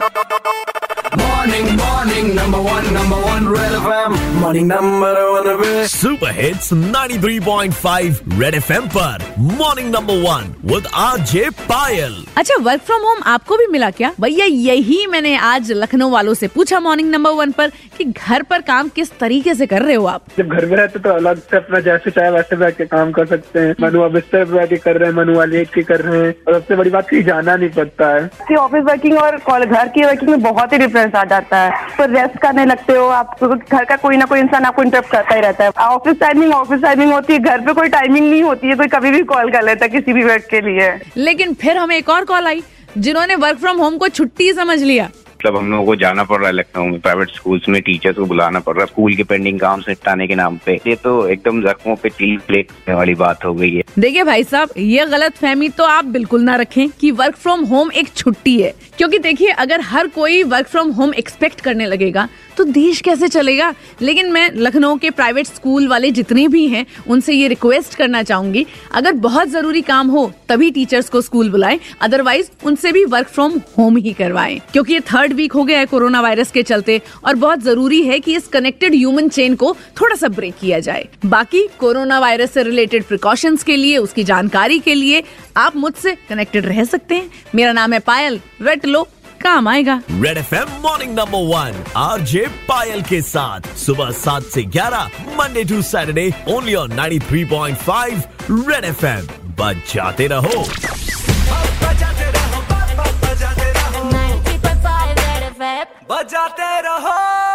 Morning, morning, number one, number one, Red FM. Morning, number one, Red. Super hits 93.5 Red FM पर. Morning number one with RJ Payal अच्छा work from home आपको भी मिला क्या? भैया यही मैंने आज लखनऊ वालों से पूछा मॉर्निंग नंबर वन पर कि घर पर काम किस तरीके से कर रहे हो आप? जब घर में रहते तो अलग से अपना जैसे चाहे वैसे बैठ के काम कर सकते हैं। मनुआ बिस्तर पे बैठ के कर रहे हैं मनुआ लेट के कर रहे हैं। और सबसे बड़ी बात की जाना नहीं पड़ता है। कि ऑफ़िस वर्किंग और कॉल- घर की वर्किंग में बहुत ही डिफरेंस आ जाता है। तो रेस्ट करने लगते हो आप घर का कोई ना कोई इंसान आपको इंटरप्ट करता ही रहता है। ऑफ़िस टाइमिंग ऑफ़िस टाइमिंग होती है। घर पे कोई टाइमिंग नहीं होती है, कोई कभी भी कॉल कर लेता है किसी भी वर्क के लिए। लेकिन फिर हमें एक और कॉल आई, जिन्होंने वर्क फ्रॉम होम को छुट्टी समझ लिया। मतलब हम लोगों को जाना पड़ रहा है लखनऊ में प्राइवेट स्कूल्स में टीचर्स को बुलाना पड़ रहा है स्कूल के पेंडिंग काम निपटाने के नाम पे। ये तो एकदम जख्मों पे टील प्लेट वाली बात हो गई है। देखिए भाई साहब, ये गलत फहमी तो आप बिल्कुल ना रखें कि वर्क फ्रॉम होम एक छुट्टी है। क्योंकि देखिए, अगर हर कोई वर्क फ्रॉम होम एक्सपेक्ट करने लगेगा तो देश कैसे चलेगा? लेकिन मैं लखनऊ के प्राइवेट स्कूल वाले जितने भी हैं, उनसे ये रिक्वेस्ट करना चाहूँगी, अगर बहुत ज़रूरी काम हो, तभी टीचर्स को स्कूल बुलाएँ अदरवाइज़ उनसे भी वर्क फ्रॉम होम ही करवाएँ। क्योंकि ये थर्ड वीक हो गया है कोरोना वायरस के चलते और बहुत ज़रूरी है कि इस कनेक्टेड ह्यूमन चेन को थोड़ा सा ब्रेक किया जाए। बाकी कोरोना वायरस से रिलेटेड प्रिकॉशंस के लिए, उसकी जानकारी के लिए आप मुझसे कनेक्टेड रह सकते हैं। मेरा नाम है पायल। रट लो काम आएगा। Red F M morning number one RJ Payal के साथ। सुबह सात से ग्यारह Monday to Saturday only on 93.5 Red FM बजाते रहो। बजाते रहो।